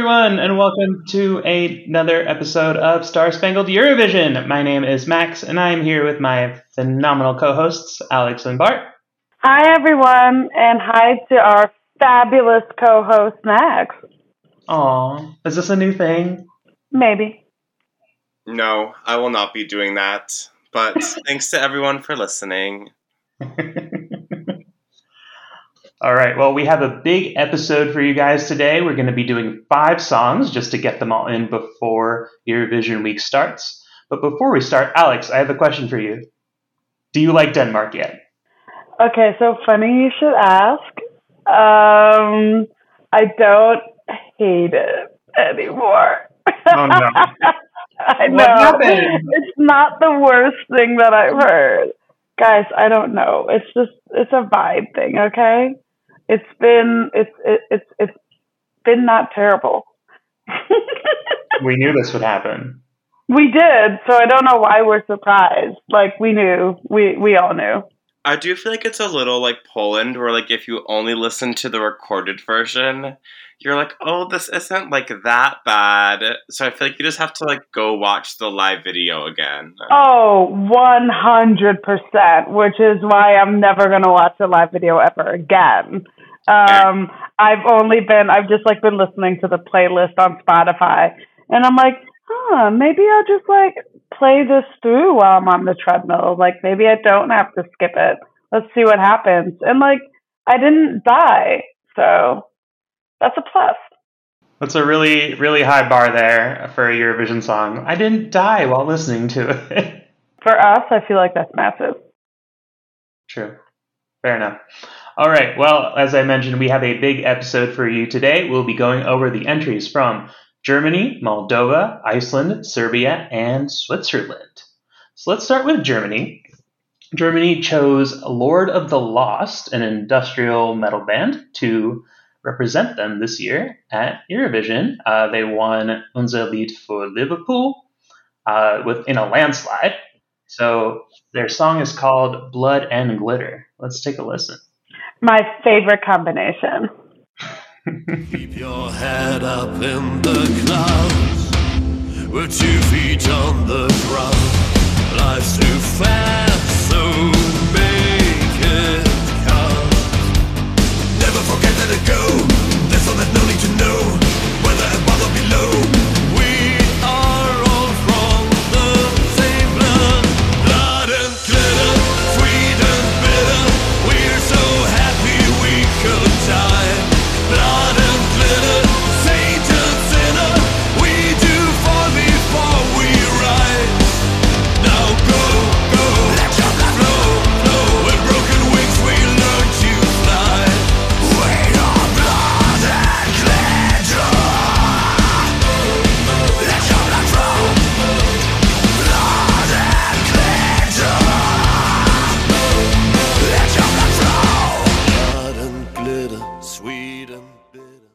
Hello, everyone, and welcome to a- another episode of Star Spangled Eurovision. My name is Max, and I am here with my phenomenal co-hosts, Alix and Bart. Hi, everyone, and hi to our fabulous co-host Max. Aw, is this a new thing? Maybe. No, I will not be doing that. But thanks to everyone for listening. All right, well, we have a big episode for you guys today. We're going to be doing five songs just to get them all in before Eurovision week starts. But before we start, Alix, I have a question for you. Do you like Denmark yet? Okay, so funny you should ask. Um, I don't hate it anymore. Oh, no. I What know. happened? It's not the worst thing that I've heard. Guys, I don't know. It's just it's a vibe thing, okay? It's been it's it, it's it's been not terrible. We knew this would happen. we did, so I don't know why we're surprised. Like we knew. We we all knew. I do feel like it's a little like Poland, where like if you only listen to the recorded version, you're like, oh, this isn't like that bad. So I feel like you just have to like go watch the live video again. Oh, 100%, which is why I'm never going to watch a live video ever again. Um, I've only been, I've just like been listening to the playlist on Spotify and I'm like, huh, maybe I'll just like play this through while I'm on the treadmill. Like maybe I don't have to skip it. Let's see what happens. And like, I didn't die. So that's a plus. That's a really, really high bar there for a Eurovision song. I didn't die while listening to it. For us, I feel like that's massive. True. Fair enough. All right. Well, as I mentioned, we have a big episode for you today. We'll be going over the entries from Germany, Moldova, Iceland, Serbia, and Switzerland. So let's start with Germany. Germany chose Lord of the Lost, an industrial metal band, to represent them this year at Eurovision. Uh, they won Unser Lied for Liverpool uh, with, in a landslide. So their song is called Blood and Glitter. Let's take a listen. My favorite combination. Keep your head up in the clouds two feet on the ground. Life's too fast,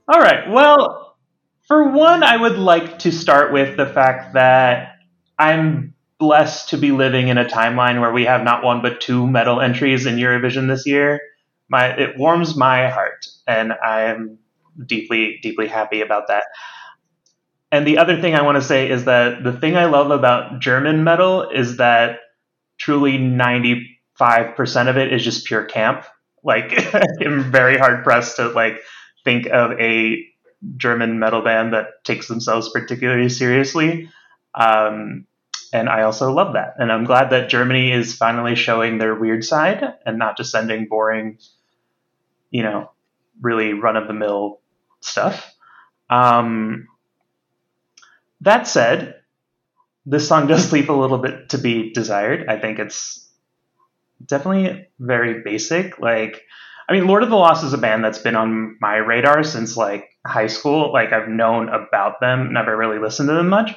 All right. Well, for one, I would like to start with the fact that I'm blessed to be living in a timeline where we have not one but two metal entries in Eurovision this year. My it warms my heart, and I am deeply, deeply happy about that. And the other thing I want to say is that the thing I love about German metal is that truly 95% of it is just pure camp. Like, I'm very hard pressed to like think of a German metal band that takes themselves particularly seriously. Um, and I also love that. And I'm glad that Germany is finally showing their weird side and not just sending boring, you know, really run of the mill stuff. Um, that said, this song does leave a little bit to be desired. I think it's definitely very basic. Like, I mean, Lord of the Lost is a band that's been on my radar since like high school. Like, I've known about them, never really listened to them much.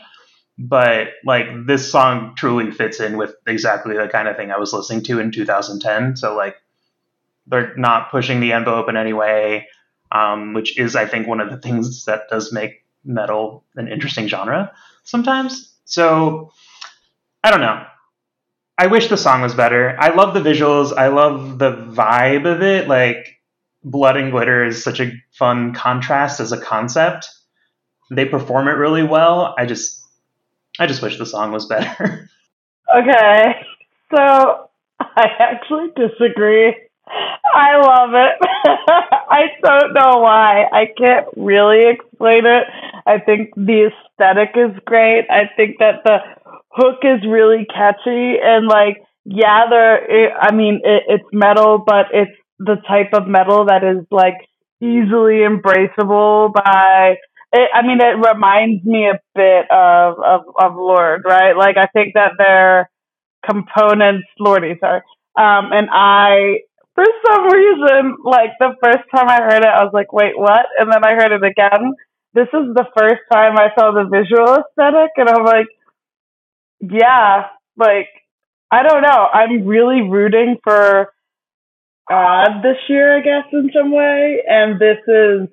But like, this song truly fits in with exactly the kind of thing I was listening to in 2010. So like, they're not pushing the envelope in any way, um, which is, I think, one of the things that does make metal an interesting genre sometimes. So I don't know. I wish the song was better. I love the visuals. I love the vibe of it. Like, blood and glitter is such a fun contrast as a concept. They perform it really well. I just I just wish the song was better. Okay, so I actually disagree. I love it. I don't know why. I can't really explain it. I think the aesthetic is great. I think that the hook is really catchy and like yeah, there. I mean, it, it's metal, but it's the type of metal that is like easily embraceable by. It, I mean, it reminds me a bit of, of of Lorde, right? Like I think that their components, Lordi sorry, um, and I for some reason, like the first time I heard it, I was like, wait, what? And then I heard it again. This is the first time I saw the visual aesthetic, and I'm like, yeah, like, I don't know. I'm really rooting for odd this year, I guess, in some way. And this is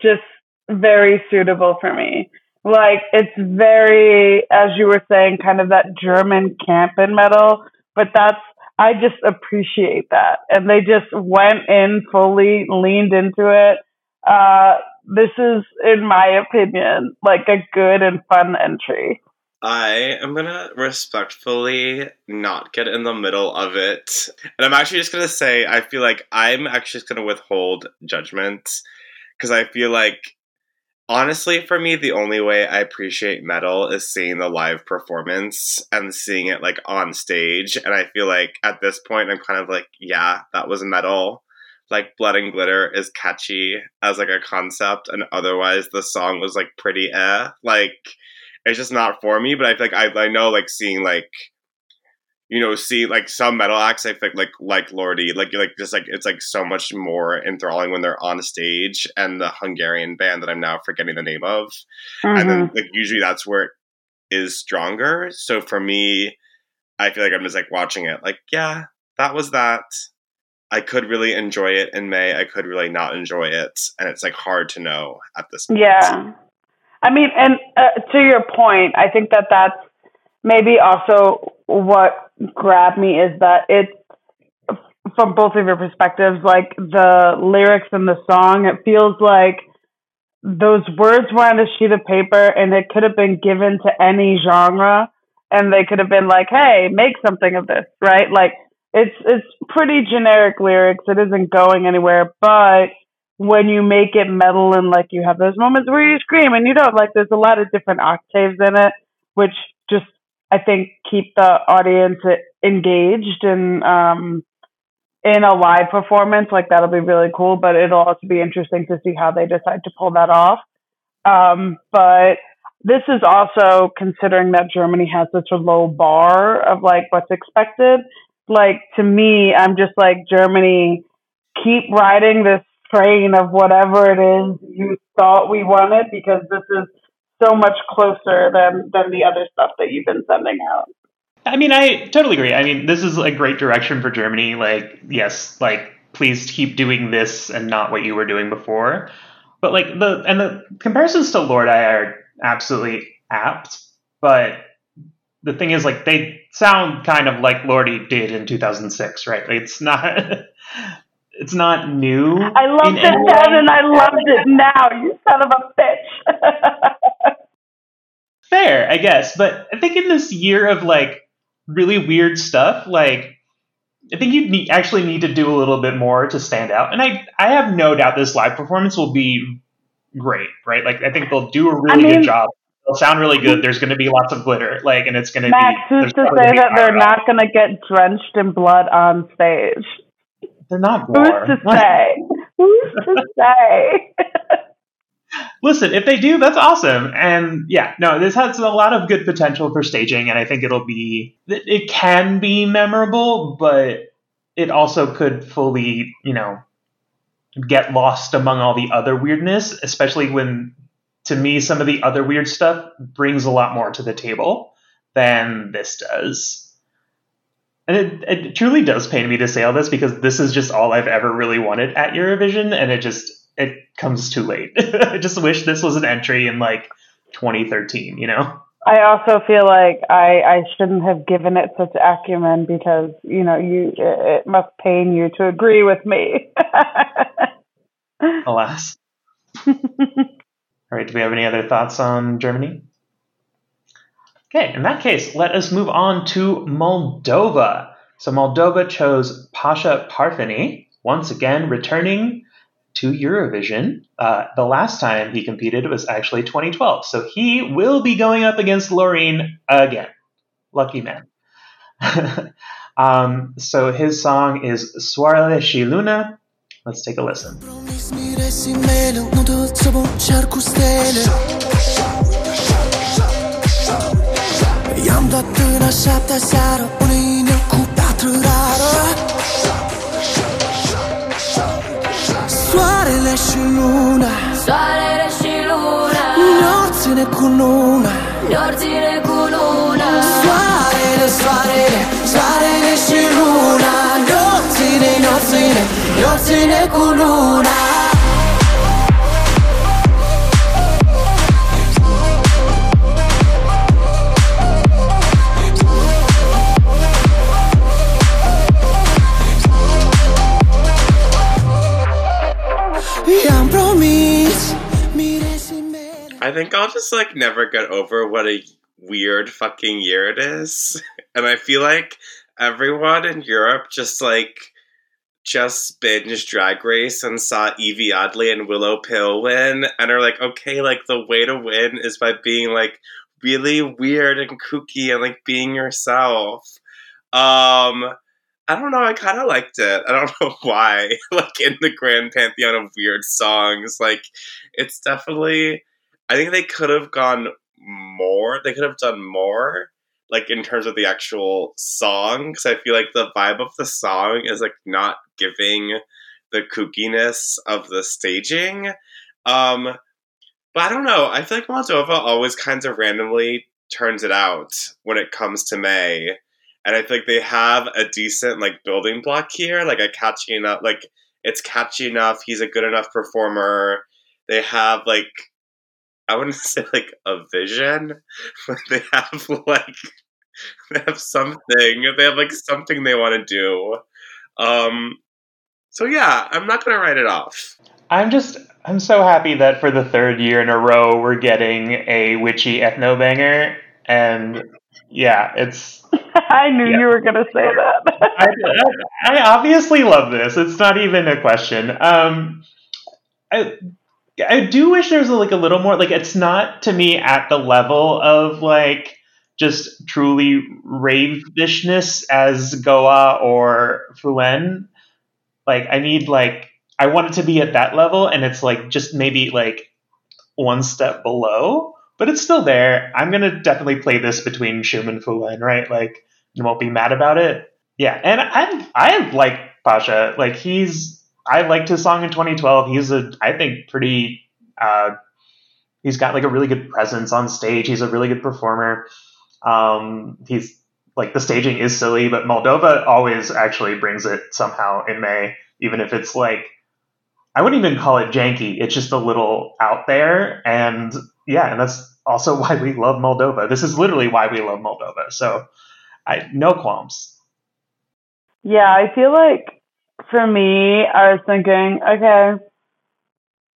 just very suitable for me. Like, it's very, as you were saying, kind of that German camp in metal, but that's I just appreciate that. And they just went in fully, leaned into it. Uh, this is, in my opinion, like a good and fun entry. I am gonna respectfully not get in the middle of it. And I'm actually just gonna say, I feel like I'm actually just gonna withhold judgment because I feel like honestly, for me, the only way I appreciate metal is seeing the live performance and seeing it like on stage. And I feel like at this point, I'm kind of like, yeah, that was metal. Like Blood and Glitter is catchy as like a concept, and otherwise the song was like pretty eh. Like it's just not for me. But I feel like I I know like seeing like you know, see like some metal acts, I think like like Lordi, like like just like it's like so much more enthralling when they're on stage, and the Hungarian band that I'm now forgetting the name of, mm-hmm. and then mm-hmm. like usually that's where it is stronger. So for me, I feel like I'm just like watching it, like yeah, that was that. I could really enjoy it in May. I could really not enjoy it, and it's like hard to know at this point. Yeah, I mean, and uh, to your point, I think that that's maybe also what grabbed me is that it's from both of your perspectives, like the lyrics in the song, it feels like those words were on a sheet of paper and it could have been given to any genre and they could have been like, hey, make something of this, right? Like it's it's pretty generic lyrics. It isn't going anywhere, but when you make it metal and like you have those moments where you scream and you don't like there's a lot of different octaves in it, which just I think keep the audience engaged and um, in a live performance. Like that'll be really cool, but it'll also be interesting to see how they decide to pull that off. Um, but this is also considering that Germany has such a low bar of like what's expected. Like to me, I'm just like Germany, keep riding this train of whatever it is you thought we wanted because this is so much closer than than the other stuff that you've been sending out. I mean, I totally agree. I mean, this is a great direction for Germany. Like, yes, like please keep doing this and not what you were doing before. But like the and the comparisons to Lordi are absolutely apt. But the thing is, like they sound kind of like Lordi did in 2006, right? It's not. it's not new. I loved it then, and I loved it now. You son of a bitch. Fair, I guess, but I think in this year of like really weird stuff, like I think you need, actually need to do a little bit more to stand out. And I I have no doubt this live performance will be great, right? Like I think they'll do a really I mean, good job. They'll sound really good. There's going to be lots of glitter, like, and it's going to be. Max, who's to say that they're not going to get drenched in blood on stage? They're not Who's to say? Who's to say? Listen, if they do, that's awesome. And yeah, no, this has a lot of good potential for staging, and I think it'll be it can be memorable, but it also could fully, you know, get lost among all the other weirdness, especially when to me some of the other weird stuff brings a lot more to the table than this does. And it, it truly does pain me to say all this because this is just all I've ever really wanted at Eurovision, and it just it comes too late. I just wish this was an entry in like 2013, you know. I also feel like I I shouldn't have given it such acumen because you know you it must pain you to agree with me. Alas. All right, do we have any other thoughts on Germany? Okay, in that case, let us move on to Moldova. So Moldova chose Pasha Parfeny, once again returning to Eurovision. Uh, the last time he competed was actually 2012, so he will be going up against Loreen again. Lucky man. um, so his song is Soarele și Luna. Let's take a listen. I-am dat până șaptea seară O linie cu piatră rară. Soarele și luna. Soarele și luna. Ne-or ține cu luna. Ne-or ține cu luna. Soarele, soarele, soarele și luna. Ne-or ține, ne-or ține, ne-or ține cu luna I think I'll just like never get over what a weird fucking year it is. And I feel like everyone in Europe just like just binged Drag Race and saw Yvie Oddly and Willow Pill win and are like, okay, like the way to win is by being like really weird and kooky and like being yourself. Um I don't know, I kinda liked it. I don't know why. like in the grand pantheon of weird songs. Like it's definitely I think they could have gone more. They could have done more, like in terms of the actual song. Because I feel like the vibe of the song is like not giving the kookiness of the staging. Um, but I don't know. I feel like Moldova always kind of randomly turns it out when it comes to May, and I feel like they have a decent like building block here, like a catchy enough, like it's catchy enough. He's a good enough performer. They have like I wouldn't say like a vision, but they have like they have something. They have like something they want to do. Um so yeah, I'm not gonna write it off. I'm just I'm so happy that for the third year in a row we're getting a witchy ethno banger, and yeah, it's I knew Yeah. you were gonna say that. I, I obviously love this. It's not even a question. Um, I I do wish there was like a little more. Like it's not to me at the level of like just truly ravishness as Go_A or Fulenn. Like I need like I want it to be at that level, and it's like just maybe like one step below, but it's still there. I'm gonna definitely play this between Shum and Fulenn, right? Like you won't be mad about it. Yeah, and I I like Pasha. Like he's I liked his song in 2012. He's a I think pretty uh, he's got like a really good presence on stage. He's a really good performer. Um, he's like the staging is silly, but Moldova always actually brings it somehow in May, even if it's like I wouldn't even call it janky. It's just a little out there, and yeah, and that's also why we love Moldova. This is literally why we love Moldova. So I no qualms. Yeah, I feel like for me, I was thinking, okay,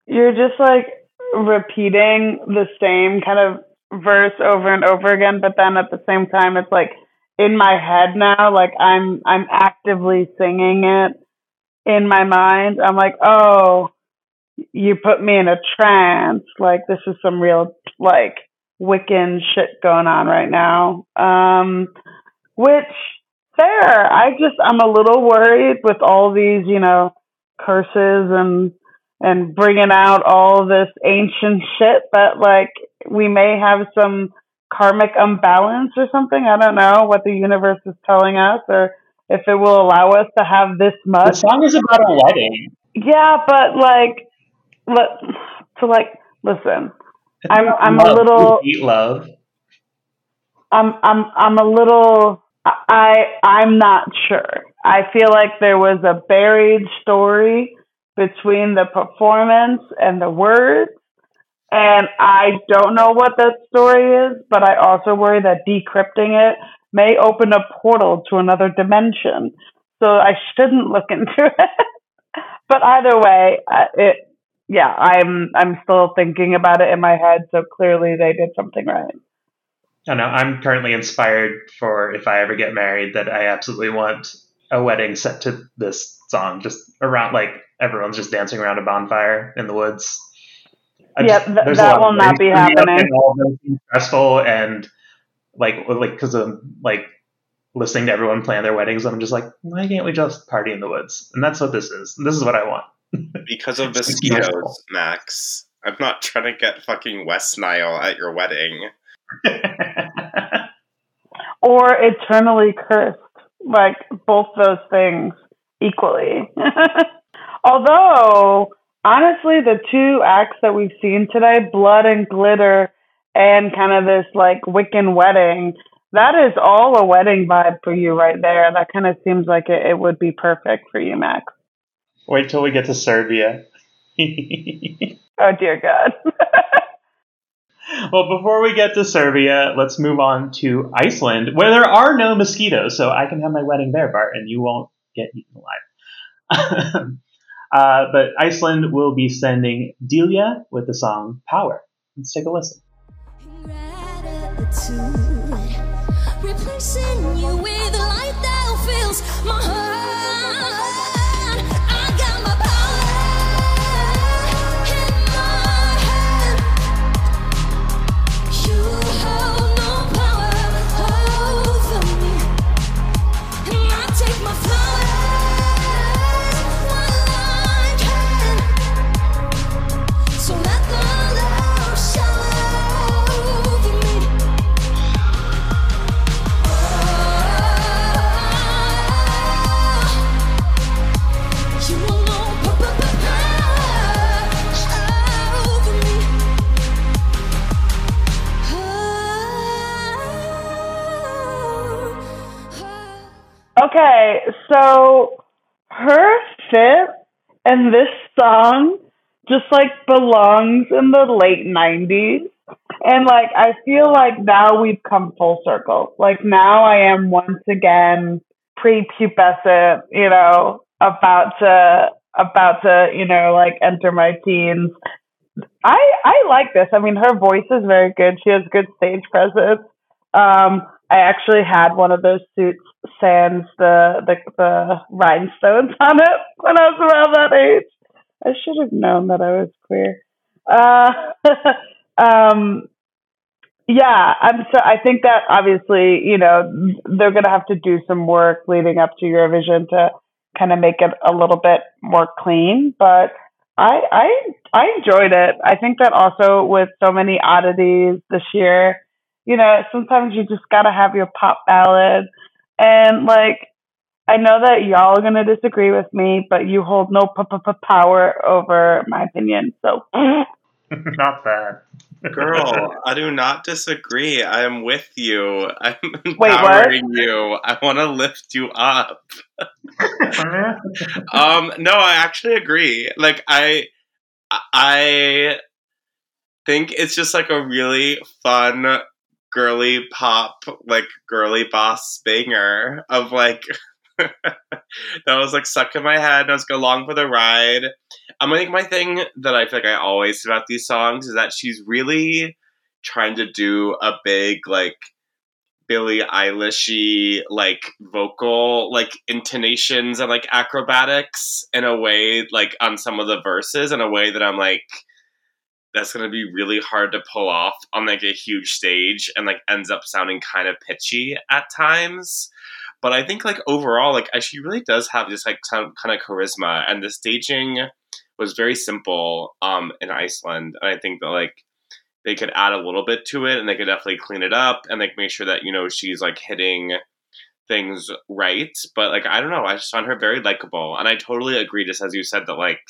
you're just like repeating the same kind of verse over and over again, but then at the same time, it's like in my head now, like I'm I'm actively singing it in my mind. I'm like, oh, you put me in a trance. Like this is some real like Wiccan shit going on right now. Um, which fair. I just I'm a little worried with all these, you know, curses and and bringing out all this ancient shit that like we may have some karmic imbalance or something. I don't know what the universe is telling us or if it will allow us to have this much. The song is about a wedding. Yeah, but like let to like listen. I'm- I'm a little- eat love. I'm I'm I'm a little I I'm not sure. I feel like there was a buried story between the performance and the words and I don't know what that story is, but I also worry that decrypting it may open a portal to another dimension. So I shouldn't look into it. but either way, it yeah, I'm I'm still thinking about it in my head. So clearly they did something right. I know I'm currently inspired for if I ever get married that I absolutely want a wedding set to this song, just around like everyone's just dancing around a bonfire in the woods. I Yep, just- th- that will not be to meet up happening. and all of stressful and like like because of like listening to everyone plan their weddings. I'm just like, why can't we just party in the woods? And that's what this is. This is what I want. Because of It's mosquitoes. Max. I'm not trying to get fucking West Nile at your wedding. Or eternally cursed. Like both those things equally. Although, honestly, the two acts that we've seen today, Blood and Glitter and kind of this like Wiccan wedding, that is all a wedding vibe for you right there. That kind of seems like it, it would be perfect for you, Max. Wait till we get to Serbia. Oh dear God. Well, before we get to Serbia, let's move on to Iceland, where there are no mosquitoes, so I can have my wedding there, Bart, and you won't get eaten alive. uh, but Iceland will be sending Diljá with the song Power. Let's take a listen. So her fit and this song just like belongs in the late 90s. And like, I feel like now we've come full circle. Like, now I am once again prepubescent, you know, about to, about to, you know, like enter my teens. I, I like this. I mean, her voice is very good. She has good stage presence. Um, I actually had one of those suits sans the, the the rhinestones on it when I was around that age. I should have known that I was queer. Uh, um, yeah, I'm so. I think that obviously, you know, they're gonna have to do some work leading up to Eurovision to kind of make it a little bit more clean. But I I I enjoyed it. I think that also with so many oddities this year, you know, sometimes you just gotta have your pop ballad. And like, I know that y'all are gonna disagree with me, but you hold no p- p- p- power over my opinion. So Not bad, Girl, I do not disagree. I am with you. I'm what? empowering you. I want to lift you up. Um, no, I actually agree. Like I I think it's just like a really fun girly pop, like girly boss banger of like that was like stuck in my head and I was going along for the ride. Um, I think my thing that I feel like I always say about these songs is that she's really trying to do a big like Billie Eilishy like vocal like intonations and like acrobatics in a way like on some of the verses in a way that I'm like that's gonna be really hard to pull off on like a huge stage and like ends up sounding kind of pitchy at times. But I think like overall, like she really does have this like kind of, kind of charisma, and the staging was very simple um in Iceland, and I think that like they could add a little bit to it, and they could definitely clean it up, and like make sure that you know she's like hitting things right. But like I don't know, I just found her very likable, and I totally agree, just as you said that like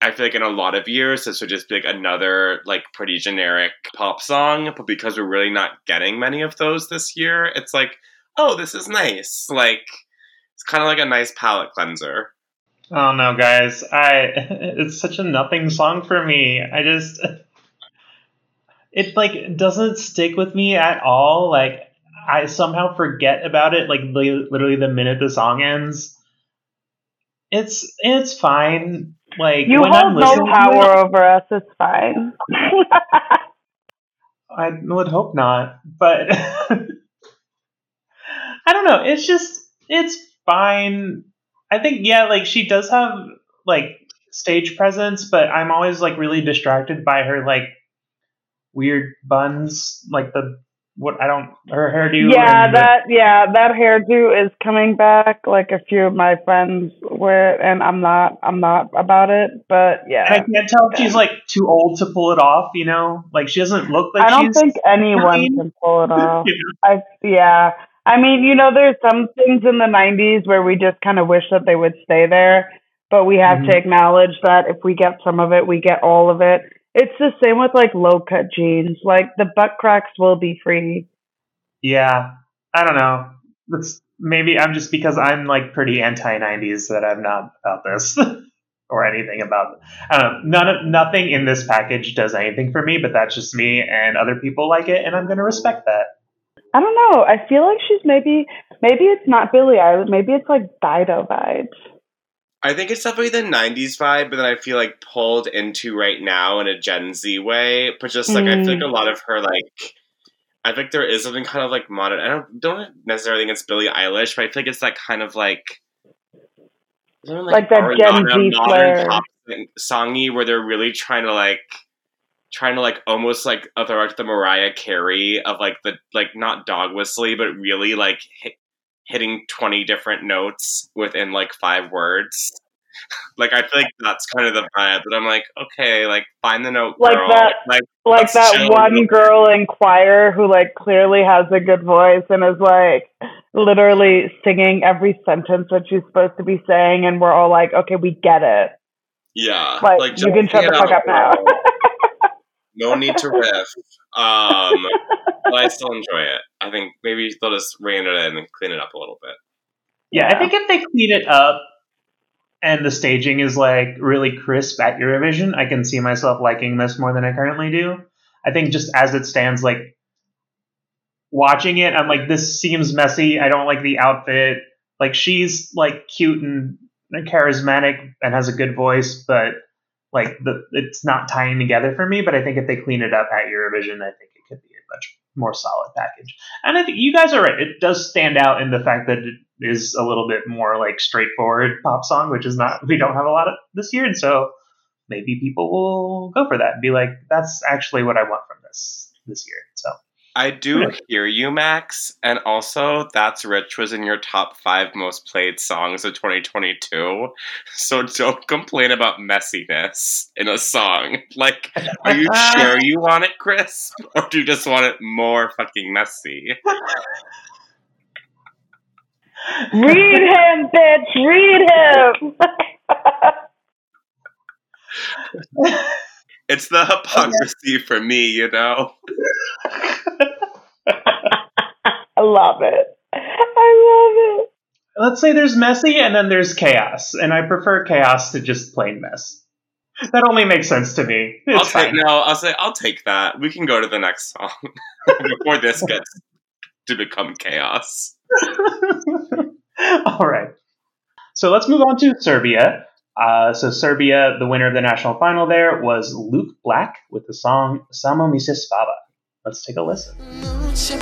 I feel like in a lot of years this would just be like another like pretty generic pop song, but because we're really not getting many of those this year, it's like, oh, this is nice. Like it's kind of like a nice palate cleanser. Oh no, guys! I it's such a nothing song for me. I just it like doesn't stick with me at all. Like I somehow forget about it. Like li- literally the minute the song ends. It's it's fine. Like You when I'm hold no power it, over us. It's fine. I would hope not, but I don't know. It's just it's fine. I think yeah, like she does have like stage presence, but I'm always like really distracted by her like weird buns, like the what I don't her hairdo. yeah, and the- that yeah, that hairdo is coming back. Like a few of my friends wear it, and I'm not. I'm not about it. But yeah, I can't tell if she's like too old to pull it off. You know, like she doesn't look like I don't think anyone nine. can pull it off. know? I yeah. I mean, you know, there's some things in the '90s where we just kind of wish that they would stay there, but we have Mhm. to acknowledge that if we get some of it, we get all of it. It's the same with like low cut jeans. Like the butt cracks will be free. Yeah, I don't know. That's maybe I'm just because I'm like pretty anti '90s that I'm not about this or anything about. I don't know. None of nothing in this package does anything for me, but that's just me, and other people like it, and I'm going to respect that. I don't know. I feel like she's maybe maybe it's not Billie Eilish. Maybe it's like Dido vibes. I think it's definitely the '90s vibe, but then I feel like pulled into right now in a Gen Z way. But just like I feel like a lot mm. of her like, I think there is something kind of like modern. I don't don't necessarily think it's Billie Eilish, but I feel like it's that kind of like, isn't Like that Gen Z modern pop songy where they're really trying to like. Trying to like almost like throw out the Mariah Carey of like the like not dog whistly but really like hitting twenty different notes within like five words. Like I feel like that's kind of the vibe that I'm like, okay, like find the note, Like girl. that- Like Like that one girl in choir who like clearly has a good voice and is like literally singing every sentence that she's supposed to be saying, and we're all like, okay, we get it. yeah, Like, just you can shut the fuck up now. No need to riff. Um, but I still enjoy it. I think maybe they'll just rein it in and clean it up a little bit. Yeah, I think if they clean it up and the staging is like really crisp at Eurovision, I can see myself liking this more than I currently do. I think just as it stands, like watching it, I'm like, this seems messy. I don't like the outfit. Like she's like cute and charismatic and has a good voice, but like the it's not tying together for me. But I think if they clean it up at Eurovision, I think it could be a much more solid package. And I think you guys are right. It does stand out in the fact that it is a little bit more like straightforward pop song, which is not we don't have a lot of this year, and so maybe people will go for that and be like, that's actually what I want from this this year. So I do hear you, Max, and also "That's Rich" was in your top five most played songs of 2022. So don't complain about messiness in a song. Like, are you sure you want it crisp, or do you just want it more fucking messy? Read him, bitch. Read him. It's the hypocrisy for me, you know. I love it. I love it. let's say there's messy and then there's chaos, and I prefer chaos to just plain mess. That only makes sense to me. I'll It's take fine. no. I'll say I'll take that. We can go to the next song before this gets to become chaos. All right. So let's move on to Serbia. Uh, so Serbia, the winner of the national final there was Luke Black with the song Samo mi se spava. Let's take a listen. Noć je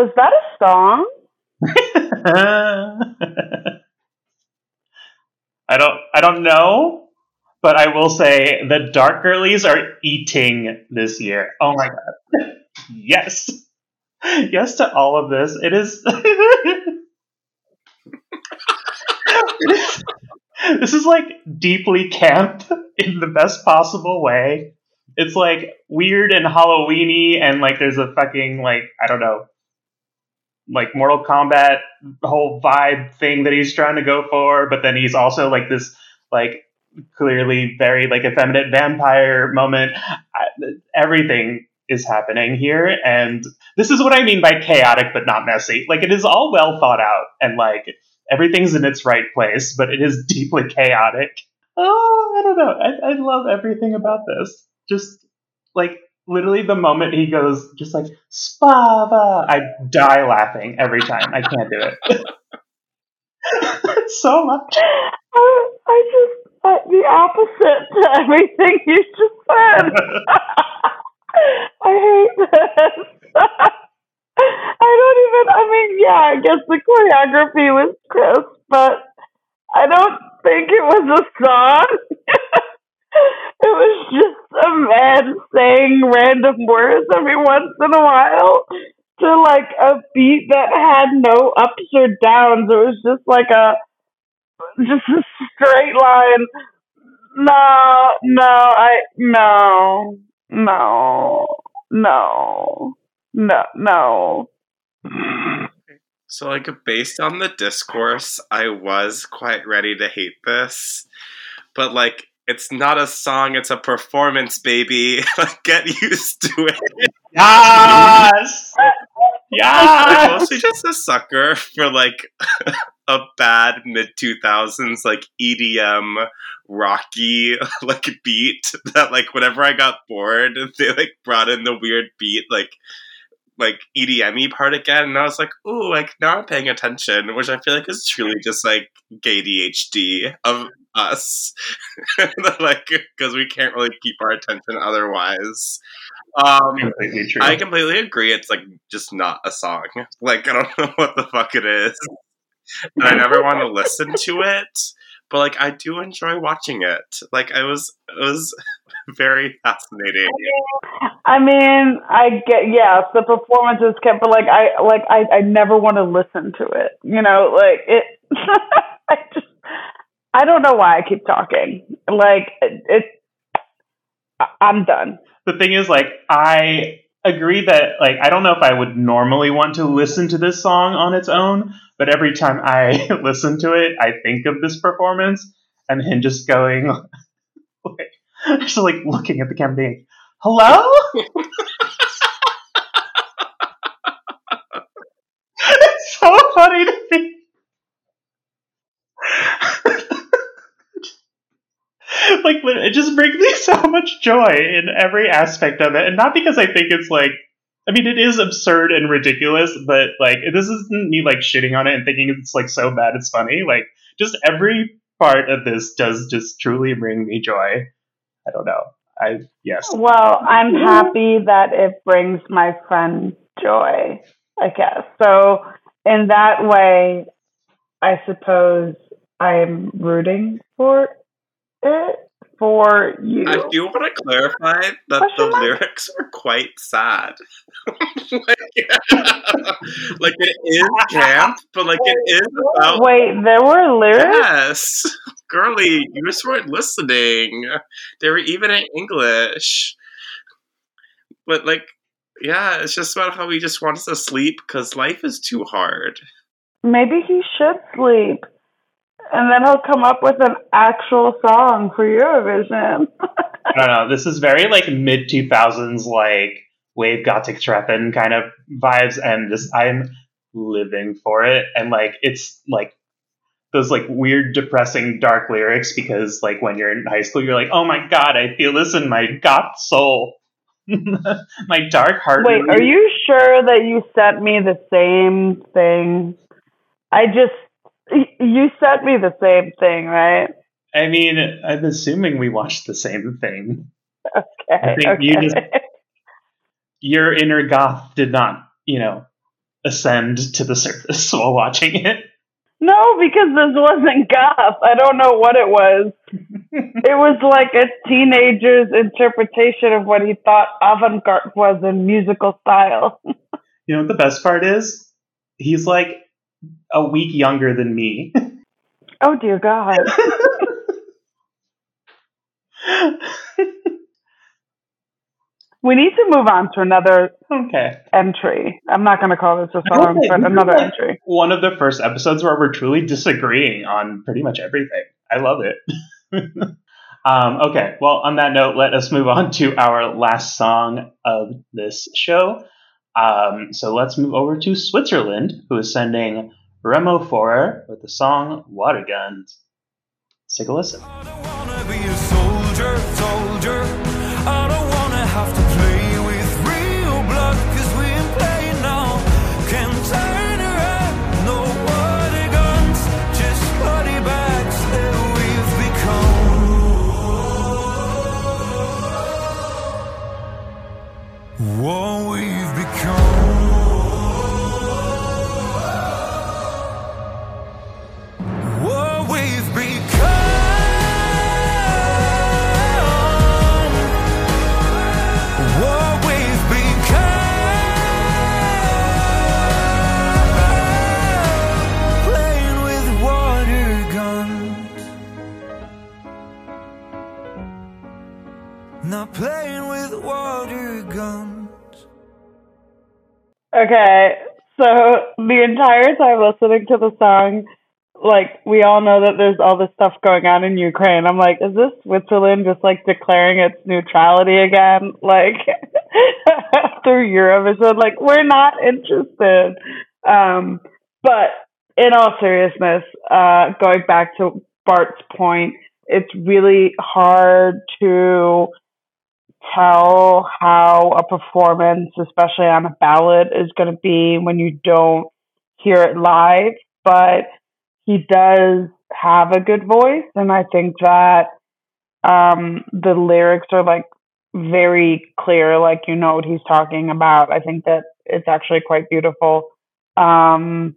was that a song? I don't I don't know, but I will say the dark girlies are eating this year. Oh my god. yes. Yes to all of this. It is this is like deeply camp in the best possible way. It's like weird and Halloweeny, and like there's a fucking like I don't know, like Mortal Kombat whole vibe thing that he's trying to go for, but then he's also like this like clearly very like effeminate vampire moment. I, everything is happening here, and this is what I mean by chaotic but not messy. Like it is all well thought out, and like everything's in its right place, but it is deeply chaotic. Oh, I don't know. I, I love everything about this. Just like literally the moment he goes, just like Spava, I die laughing every time. I can't do it. so much. I, I just uh, the opposite to everything you just said. I hate this. I don't even. I mean, yeah, I guess the choreography was crisp, but I don't think it was a song. It was just a man saying random words every once in a while to like a beat that had no ups or downs. It was just like a just a straight line. No, no, I no, no, no, no, no. So, like, based on the discourse, I was quite ready to hate this. But, like, it's not a song, it's a performance, baby. Get used to it. Yes! I'm mostly just a sucker for, like, a bad mid 2000s, like, EDM, rocky, like, beat that, like, whenever I got bored, they, like, brought in the weird beat, like, like EDM part again, and I was like, "Ooh, like now I'm paying attention," which I feel like is truly just like gay ADHD of us, like because we can't really keep our attention otherwise. Um, Completely true. I completely agree. It's like just not a song. Like I don't know what the fuck it is, and I never want to listen to it. But like I do enjoy watching it. Like I was, it was very fascinating. I mean, I get yes, the performance is kept, but like I like I I never want to listen to it. You know, like it. I just I don't know why I keep talking. Like it. it I'm done. the thing is like i agree that like i don't know if i would normally want to listen to this song on its own but every time i listen to it i think of this performance and him just going like just like looking at the camera being hello it's so funny to me like it just brings me so much joy in every aspect of it. And not because i think it's like i mean it is absurd and ridiculous but like this isn't me like shitting on it and thinking it's like so bad it's funny. Like just every part of this does just truly bring me joy. I don't know. I yes. Well, I'm happy that it brings my friend joy. I guess. So. In that way, I suppose I'm rooting for it for you. I do want to clarify that the mark? lyrics are quite sad. like, like it is camp, but like it is about Wait, there were lyrics. yes, girly. You just weren't listening. They were even in English, but like, yeah, it's just about how he just wants to sleep because life is too hard. Maybe he should sleep. And then he'll come up with an actual song for Eurovision. i don't know this is very like mid 2000s like Wave-Gotik-Treffen kind of vibes and just i'm living for it and like it's like those like weird depressing dark lyrics because like when you're in high school you're like oh my god i feel this in my goth soul my dark heart Wait, are you sure that you sent me the same thing? I just you sent me the same thing, right? i mean i'm assuming we watched the same thing Okay. I think okay. you just- your inner goth did not you know ascend to the surface while watching it No, because this wasn't goth. I don't know what it was. it was like a teenager's interpretation of what he thought avant garde was in musical style. You know what the best part is? He's like a week younger than me. Oh dear God. we need to move on to another okay. entry. I'm not going to call this a song, say, but another like entry. One of the first episodes where we're truly disagreeing on pretty much everything. I love it. um, okay, well, on that note, let us move on to our last song of this show. Um, so let's move over to Switzerland, who is sending Remo Forrer with the song Water Guns. Let's take a listen. I Playing with water guns. Okay, so the entire time listening to the song, like we all know that there's all this stuff going on in Ukraine. I'm like, is this Switzerland just like declaring its neutrality again? Like through Eurovision, like we're not interested. Um, but in all seriousness, uh, going back to Bart's point, it's really hard to tell how a performance, especially on a ballad, is going to be when you don't hear it live. But he does have a good voice, and I think that um, the lyrics are like very clear, like you know what he's talking about. I think that it's actually quite beautiful. Um,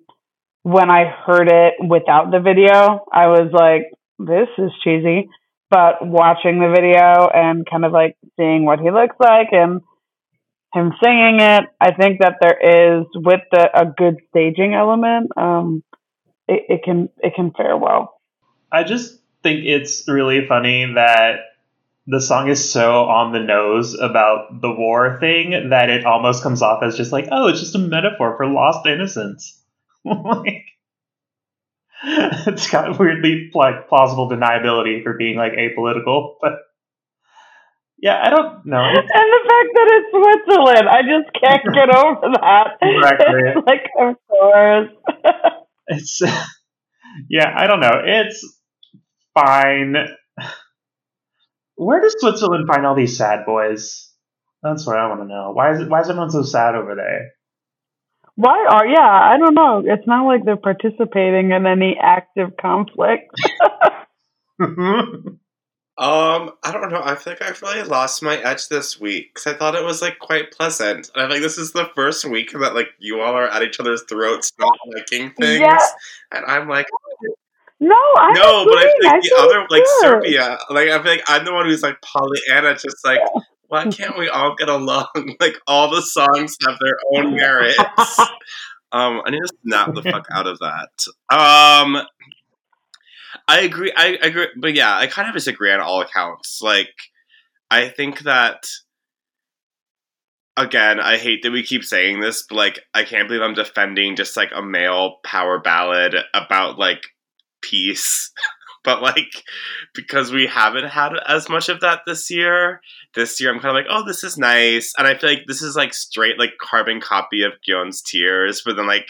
when I heard it without the video, I was like, this is cheesy. But watching the video and kind of like seeing what he looks like and him singing it, I think that there is with the a good staging element, um, it, it can it can fare well. I just think it's really funny that the song is so on the nose about the war thing that it almost comes off as just like, oh, it's just a metaphor for lost innocence. like, it's got weirdly like plausible deniability for being like apolitical, but yeah, I don't know. And the fact that it's Switzerland, I just can't get over that. Exactly. It's like, of course. It's yeah, I don't know. It's fine. Where does Switzerland find all these sad boys? That's what I want to know. Why is it? Why is everyone so sad over there? Why are yeah? I don't know. It's not like they're participating in any active conflict. Um, I don't know. I think I've really lost my edge this week because I thought it was like quite pleasant, and I think this is the first week that like you all are at each other's throats, not liking things, Yeah. and I'm like, no, I no, but I think the other like. Serbia, like I feel like I'm the one who's like Pollyanna, just like why can't we all get along? Like all the songs have their own merits. Um, I need to snap the fuck out of that. Um, I agree. I agree, but yeah, I kind of disagree on all accounts. Like, I think that again, I hate that we keep saying this, but like, I can't believe I'm defending just like a male power ballad about like peace. but like, because we haven't had as much of that this year, this year I'm kind of like, oh, this is nice, and I feel like this is like straight like carbon copy of Gjon's Tears, but then like.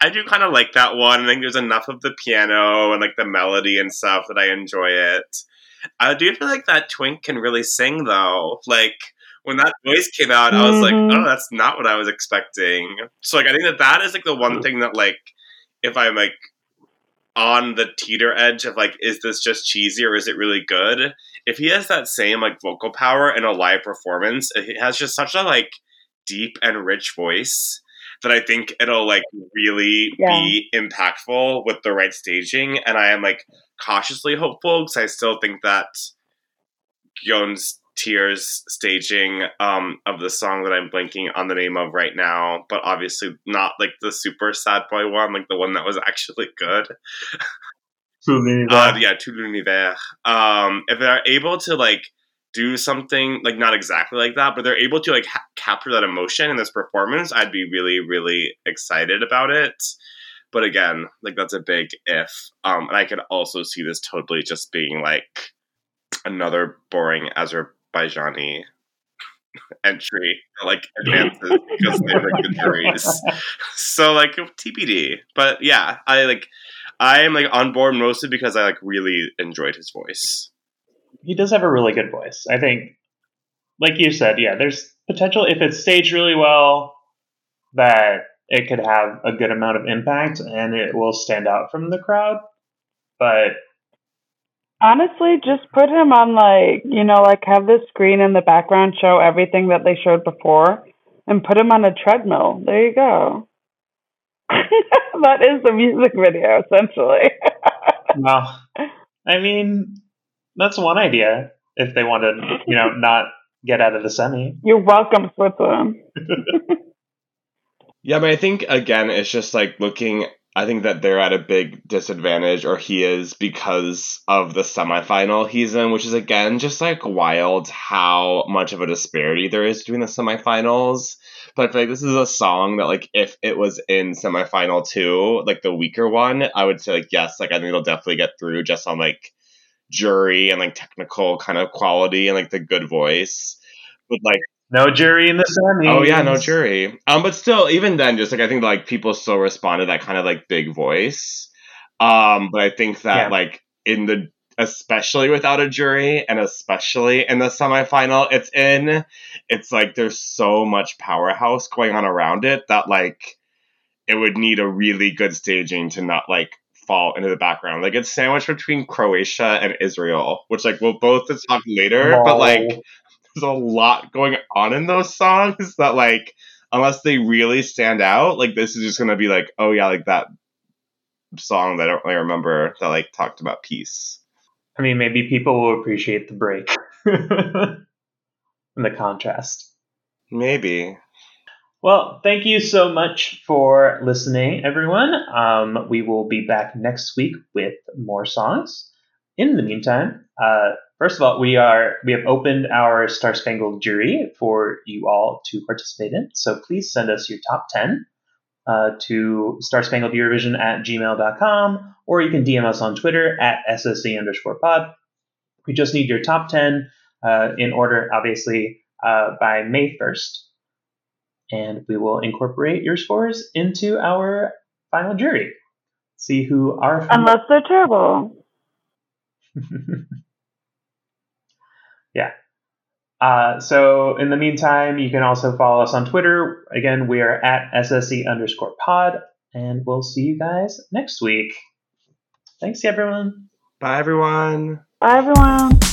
I do kind of like that one. I think there's enough of the piano and like the melody and stuff that I enjoy it. I do feel like that twink can really sing though. Like when that voice came out, I was like, Mhm. oh, that's not what I was expecting. So like I think that that is like the one thing that like if I'm like on the teeter edge of like, is this just cheesy or is it really good? If he has that same like vocal power in a live performance, he has just such a like deep and rich voice that I think it'll like really Yeah. be impactful with the right staging, and I am like cautiously hopeful because I still think that Tears staging um, of the song that I'm blanking on the name of right now, but obviously not like the super sad boy one, like the one that was actually good. Uh, yeah, Tout l'univers. Um, if they're able to like do something like not exactly like that, but they're able to like ha- capture that emotion in this performance, I'd be really, really excited about it. But again, like that's a big if. Um, and I could also see this totally just being like another boring Azerbaijani entry like advances because they pick the juries. So like TBD. But yeah, I like I am like on board mostly because I like really enjoyed his voice. he does have a really good voice. I think, like you said, yeah, there's potential if it's staged really well that it could have a good amount of impact and it will stand out from the crowd. But Honestly, just put him on like you know, like have the screen in the background show everything that they showed before, and put him on a treadmill. There you go. that is the music video essentially. well, I mean, that's one idea if they want to, you know, not get out of the semi. You're welcome, Switzerland. Yeah, but I think again, it's just like looking. I think that they're at a big disadvantage, or he is because of the semifinal he's in, which is again just like wild how much of a disparity there is between the semifinals. But I feel like this is a song that, like, if it was in semifinal two, like the weaker one, I would say like yes, like I think it'll definitely get through just on like jury and like technical kind of quality and like the good voice. But like No jury in the semi. Oh yeah, no jury. Um, but still, even then, just like I think like people still respond to that kind of like big voice. Um, but I think that Yeah. like in the especially without a jury and especially in the semifinal it's in, it's like there's so much powerhouse going on around it that like it would need a really good staging to not like fall into the background. Like it's sandwiched between Croatia and Israel, which like we'll both talk later, but like. There's a lot going on in those songs that like unless they really stand out like this is just gonna be like oh yeah like that song that i don't really remember that like talked about peace I mean, maybe people will appreciate the break and the contrast. maybe Well, thank you so much for listening, everyone. Um, we will be back next week with more songs. In the meantime, uh, first of all, we are we have opened our Star Spangled Jury for you all to participate in. So please send us your top ten uh, to starspangled at gmail.com or you can DM us on Twitter at SSC underscore pod. We just need your top 10 uh, in order, obviously, uh, by May 1st and we will incorporate your scores into our final jury. See who our Unless they're terrible. yeah. Uh, so in the meantime, you can also follow us on Twitter. Again, we are at SSC underscore pod, and we'll see you guys next week. Thanks, everyone. bye everyone Bye everyone.